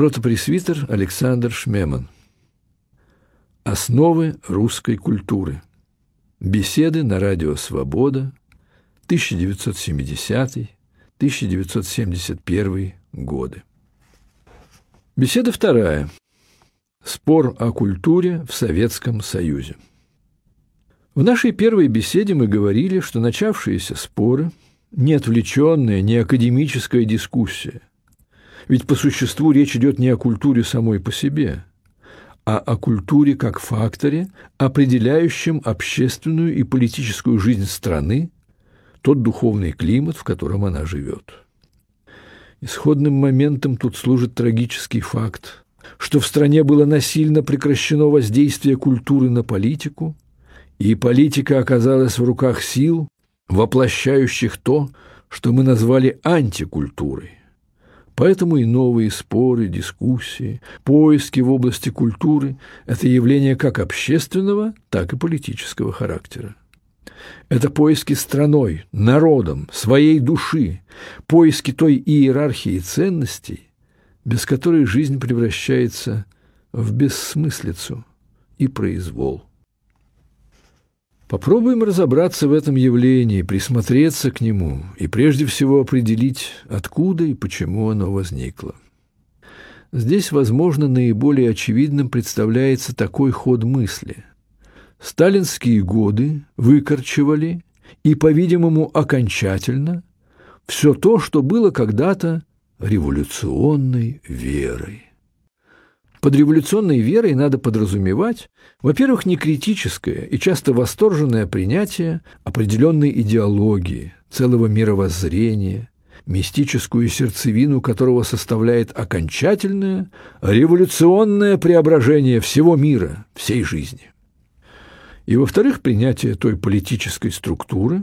Протопресвитер Александр Шмеман. Основы русской культуры. Беседы на радио «Свобода», 1970-1971 годы. Беседа вторая. Спор о культуре в Советском Союзе. В нашей первой беседе мы говорили, что начавшиеся споры – не отвлеченная, не академическая дискуссия. Ведь по существу речь идет не о культуре самой по себе, а о культуре как факторе, определяющем общественную и политическую жизнь страны, тот духовный климат, в котором она живет. Исходным моментом тут служит трагический факт, что в стране было насильно прекращено воздействие культуры на политику, и политика оказалась в руках сил, воплощающих то, что мы назвали антикультурой. Поэтому и новые споры, дискуссии, поиски в области культуры – это явление как общественного, так и политического характера. Это поиски страной, народом, своей души, поиски той иерархии ценностей, без которой жизнь превращается в бессмыслицу и произвол. Попробуем разобраться в этом явлении, присмотреться к нему и прежде всего определить, откуда и почему оно возникло. Здесь, возможно, наиболее очевидным представляется такой ход мысли – сталинские годы выкорчевали и, по-видимому, окончательно все то, что было когда-то революционной верой. Под революционной верой надо подразумевать, во-первых, не критическое и часто восторженное принятие определенной идеологии, целого мировоззрения, мистическую сердцевину которого составляет окончательное революционное преображение всего мира, всей жизни. И, во-вторых, принятие той политической структуры,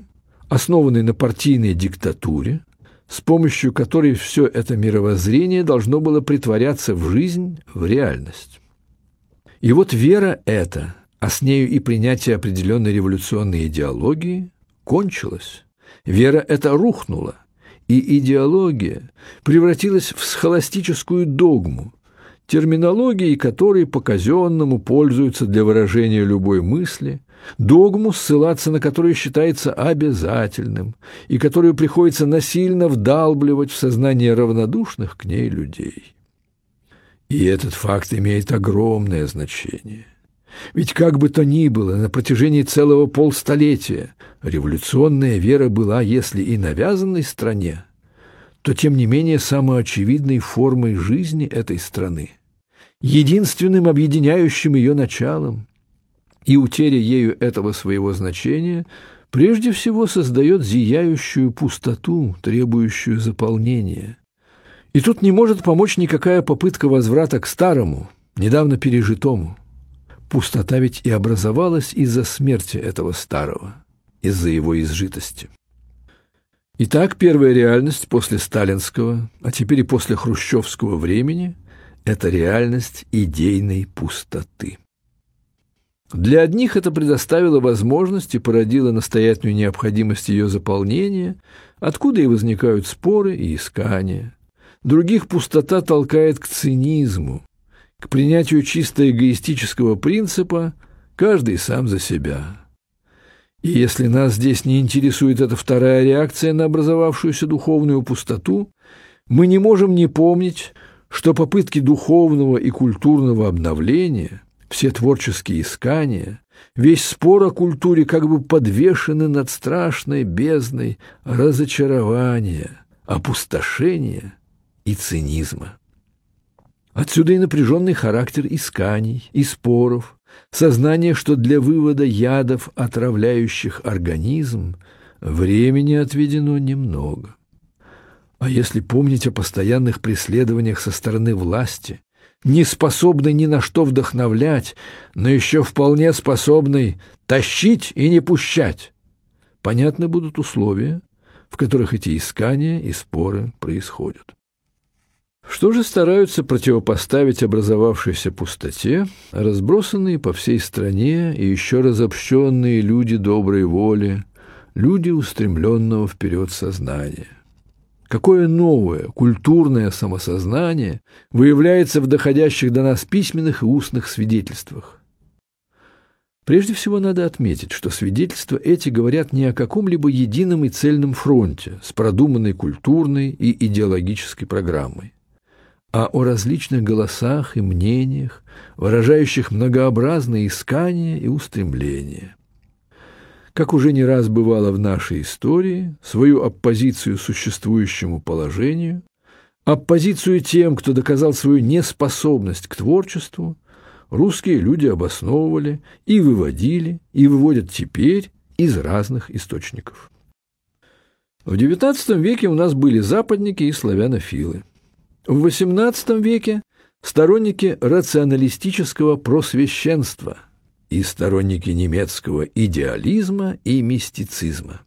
основанной на партийной диктатуре, с помощью которой все это мировоззрение должно было притворяться в жизнь, в реальность. И вот вера эта, а с нею и принятие определенной революционной идеологии, кончилась. Вера эта рухнула, и идеология превратилась в схоластическую догму, терминологией которой по-казенному пользуются для выражения любой мысли, догму, ссылаться на которую считается обязательным и которую приходится насильно вдалбливать в сознание равнодушных к ней людей. И этот факт имеет огромное значение. Ведь как бы то ни было, на протяжении целого полстолетия революционная вера была, если и навязанной стране, то тем не менее самой очевидной формой жизни этой страны, единственным объединяющим ее началом, и утеря ею этого своего значения прежде всего создает зияющую пустоту, требующую заполнения. И тут не может помочь никакая попытка возврата к старому, недавно пережитому. Пустота ведь и образовалась из-за смерти этого старого, из-за его изжитости. Итак, первая реальность после сталинского, а теперь и после хрущевского времени – это реальность идейной пустоты. Для одних это предоставило возможность и породило настоятельную необходимость ее заполнения, откуда и возникают споры и искания. Других пустота толкает к цинизму, к принятию чисто эгоистического принципа «каждый сам за себя». И если нас здесь не интересует эта вторая реакция на образовавшуюся духовную пустоту, мы не можем не помнить, что попытки духовного и культурного обновления – все творческие искания, весь спор о культуре как бы подвешены над страшной бездной разочарования, опустошения и цинизма. Отсюда и напряженный характер исканий и споров, сознание, что для вывода ядов, отравляющих организм, времени отведено немного. А если помнить о постоянных преследованиях со стороны власти, не способный ни на что вдохновлять, но еще вполне способный тащить и не пущать. Понятны будут условия, в которых эти искания и споры происходят. Что же стараются противопоставить образовавшейся пустоте разбросанные по всей стране и еще разобщенные люди доброй воли, люди устремленного вперед сознания? какое новое культурное самосознание выявляется в доходящих до нас письменных и устных свидетельствах. Прежде всего надо отметить, что свидетельства эти говорят не о каком-либо едином и цельном фронте с продуманной культурной и идеологической программой, а о различных голосах и мнениях, выражающих многообразные искания и устремления. Как уже не раз бывало в нашей истории, свою оппозицию существующему положению, оппозицию тем, кто доказал свою неспособность к творчеству, русские люди обосновывали и выводили, и выводят теперь из разных источников. В XIX веке у нас были западники и славянофилы. В XVIII веке сторонники рационалистического просвещенства – и сторонники немецкого идеализма и мистицизма.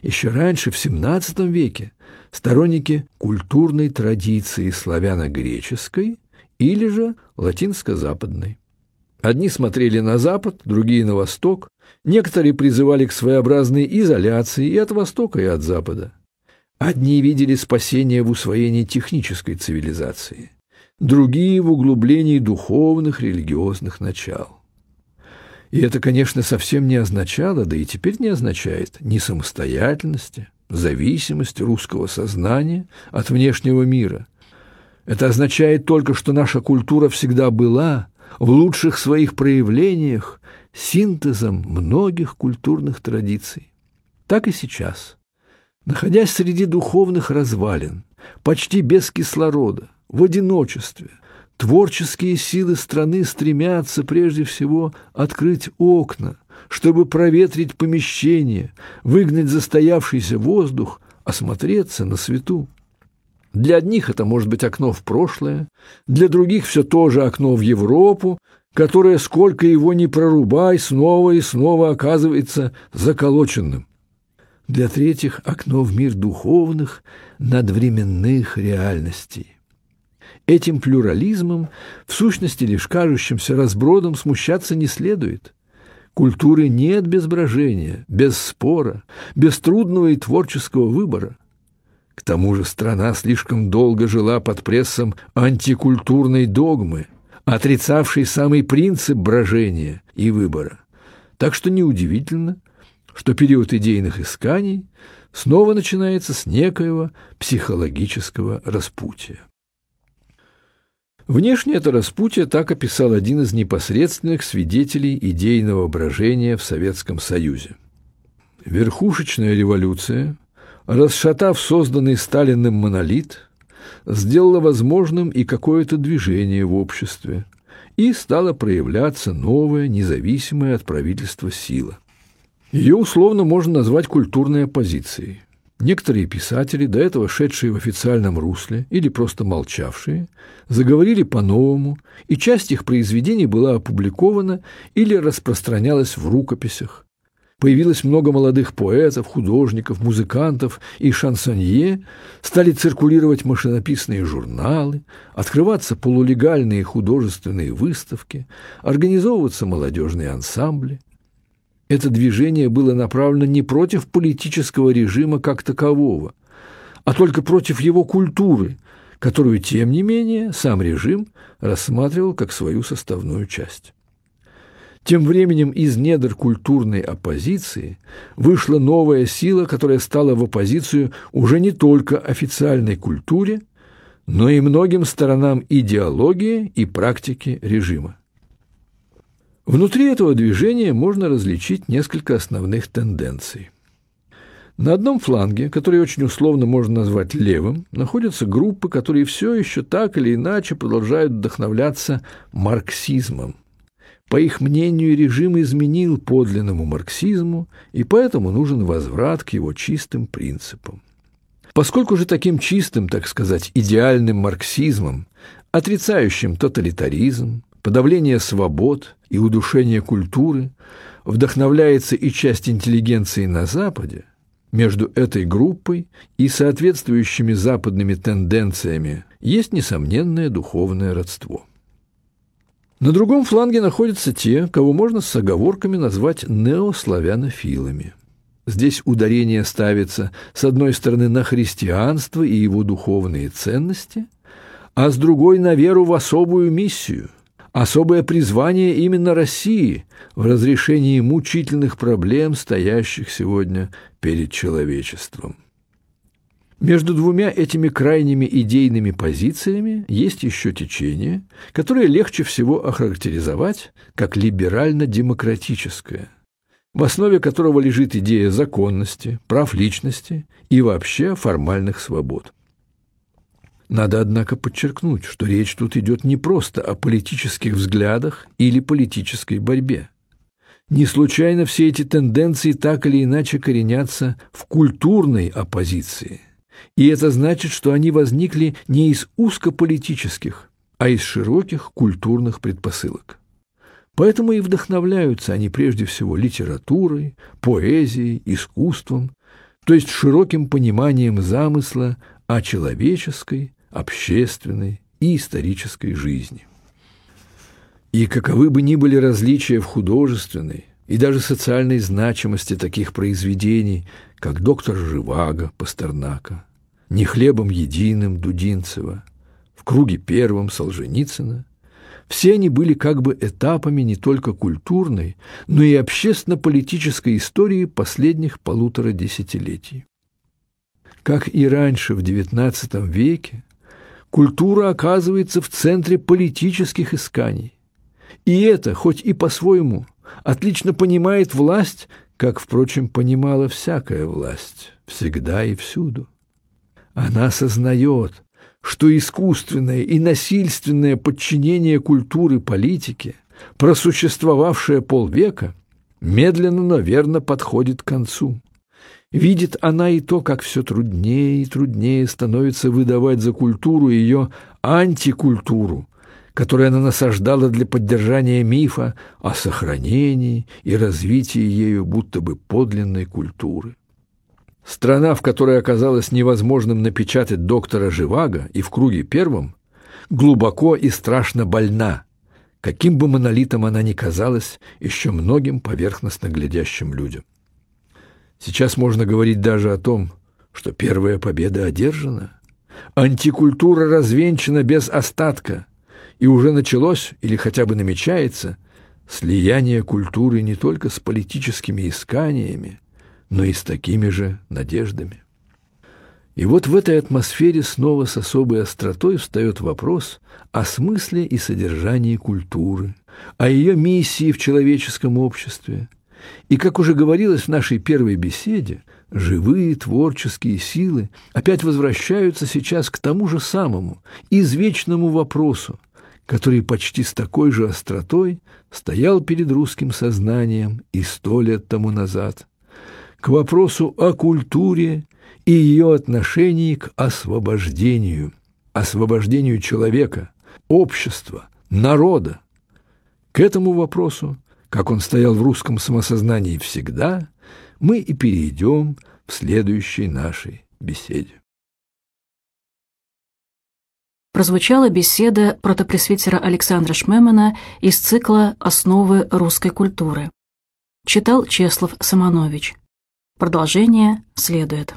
Еще раньше, в XVII веке, сторонники культурной традиции славяно-греческой или же латинско-западной. Одни смотрели на Запад, другие на Восток, некоторые призывали к своеобразной изоляции и от Востока, и от Запада. Одни видели спасение в усвоении технической цивилизации, другие – в углублении духовных религиозных начал. И это, конечно, совсем не означало, да и теперь не означает, ни самостоятельности, зависимости русского сознания от внешнего мира. Это означает только, что наша культура всегда была в лучших своих проявлениях синтезом многих культурных традиций. Так и сейчас. Находясь среди духовных развалин, почти без кислорода, в одиночестве, Творческие силы страны стремятся прежде всего открыть окна, чтобы проветрить помещение, выгнать застоявшийся воздух, осмотреться на свету. Для одних это может быть окно в прошлое, для других все то же окно в Европу, которое, сколько его ни прорубай, снова и снова оказывается заколоченным. Для третьих окно в мир духовных, надвременных реальностей. Этим плюрализмом, в сущности лишь кажущимся разбродом, смущаться не следует. Культуры нет без брожения, без спора, без трудного и творческого выбора. К тому же страна слишком долго жила под прессом антикультурной догмы, отрицавшей самый принцип брожения и выбора. Так что неудивительно, что период идейных исканий снова начинается с некоего психологического распутия. Внешне это распутье так описал один из непосредственных свидетелей идейного брожения в Советском Союзе. Верхушечная революция, расшатав созданный Сталиным монолит, сделала возможным и какое-то движение в обществе, и стала проявляться новая, независимая от правительства сила. Ее условно можно назвать культурной оппозицией – Некоторые писатели, до этого шедшие в официальном русле или просто молчавшие, заговорили по-новому, и часть их произведений была опубликована или распространялась в рукописях. Появилось много молодых поэтов, художников, музыкантов и шансонье, стали циркулировать машинописные журналы, открываться полулегальные художественные выставки, организовываться молодежные ансамбли – это движение было направлено не против политического режима как такового, а только против его культуры, которую, тем не менее, сам режим рассматривал как свою составную часть. Тем временем из недр культурной оппозиции вышла новая сила, которая стала в оппозицию уже не только официальной культуре, но и многим сторонам идеологии и практики режима. Внутри этого движения можно различить несколько основных тенденций. На одном фланге, который очень условно можно назвать левым, находятся группы, которые все еще так или иначе продолжают вдохновляться марксизмом. По их мнению, режим изменил подлинному марксизму, и поэтому нужен возврат к его чистым принципам. Поскольку же таким чистым, так сказать, идеальным марксизмом, отрицающим тоталитаризм, подавление свобод и удушение культуры вдохновляется и часть интеллигенции на Западе, между этой группой и соответствующими западными тенденциями есть несомненное духовное родство. На другом фланге находятся те, кого можно с оговорками назвать неославянофилами. Здесь ударение ставится с одной стороны на христианство и его духовные ценности, а с другой на веру в особую миссию, особое призвание именно России в разрешении мучительных проблем, стоящих сегодня перед человечеством. Между двумя этими крайними идейными позициями есть еще течение, которое легче всего охарактеризовать как либерально-демократическое – в основе которого лежит идея законности, прав личности и вообще формальных свобод. Надо, однако, подчеркнуть, что речь тут идет не просто о политических взглядах или политической борьбе. Не случайно все эти тенденции так или иначе коренятся в культурной оппозиции. И это значит, что они возникли не из узкополитических, а из широких культурных предпосылок. Поэтому и вдохновляются они прежде всего литературой, поэзией, искусством, то есть широким пониманием замысла о человеческой, общественной и исторической жизни. И каковы бы ни были различия в художественной и даже социальной значимости таких произведений, как «Доктор Живаго» Пастернака, «Не хлебом единым» Дудинцева, «В круге первом» Солженицына, все они были как бы этапами не только культурной, но и общественно-политической истории последних полутора десятилетий. Как и раньше в XIX веке, культура оказывается в центре политических исканий. И это, хоть и по-своему, отлично понимает власть, как, впрочем, понимала всякая власть, всегда и всюду. Она сознает, что искусственное и насильственное подчинение культуры политике, просуществовавшее полвека, медленно, но верно подходит к концу. Видит она и то, как все труднее и труднее становится выдавать за культуру ее антикультуру, которую она насаждала для поддержания мифа о сохранении и развитии ею будто бы подлинной культуры. Страна, в которой оказалось невозможным напечатать доктора Живаго и в круге первом, глубоко и страшно больна, каким бы монолитом она ни казалась еще многим поверхностно глядящим людям. Сейчас можно говорить даже о том, что первая победа одержана, антикультура развенчана без остатка, и уже началось или хотя бы намечается слияние культуры не только с политическими исканиями, но и с такими же надеждами. И вот в этой атмосфере снова с особой остротой встает вопрос о смысле и содержании культуры, о ее миссии в человеческом обществе. И, как уже говорилось в нашей первой беседе, живые творческие силы опять возвращаются сейчас к тому же самому, извечному вопросу, который почти с такой же остротой стоял перед русским сознанием и сто лет тому назад – к вопросу о культуре и ее отношении к освобождению, освобождению человека, общества, народа. К этому вопросу, как он стоял в русском самосознании всегда, мы и перейдем в следующей нашей беседе. Прозвучала беседа протопресвитера Александра Шмемана из цикла «Основы русской культуры». Читал Чеслов Самонович. Продолжение следует.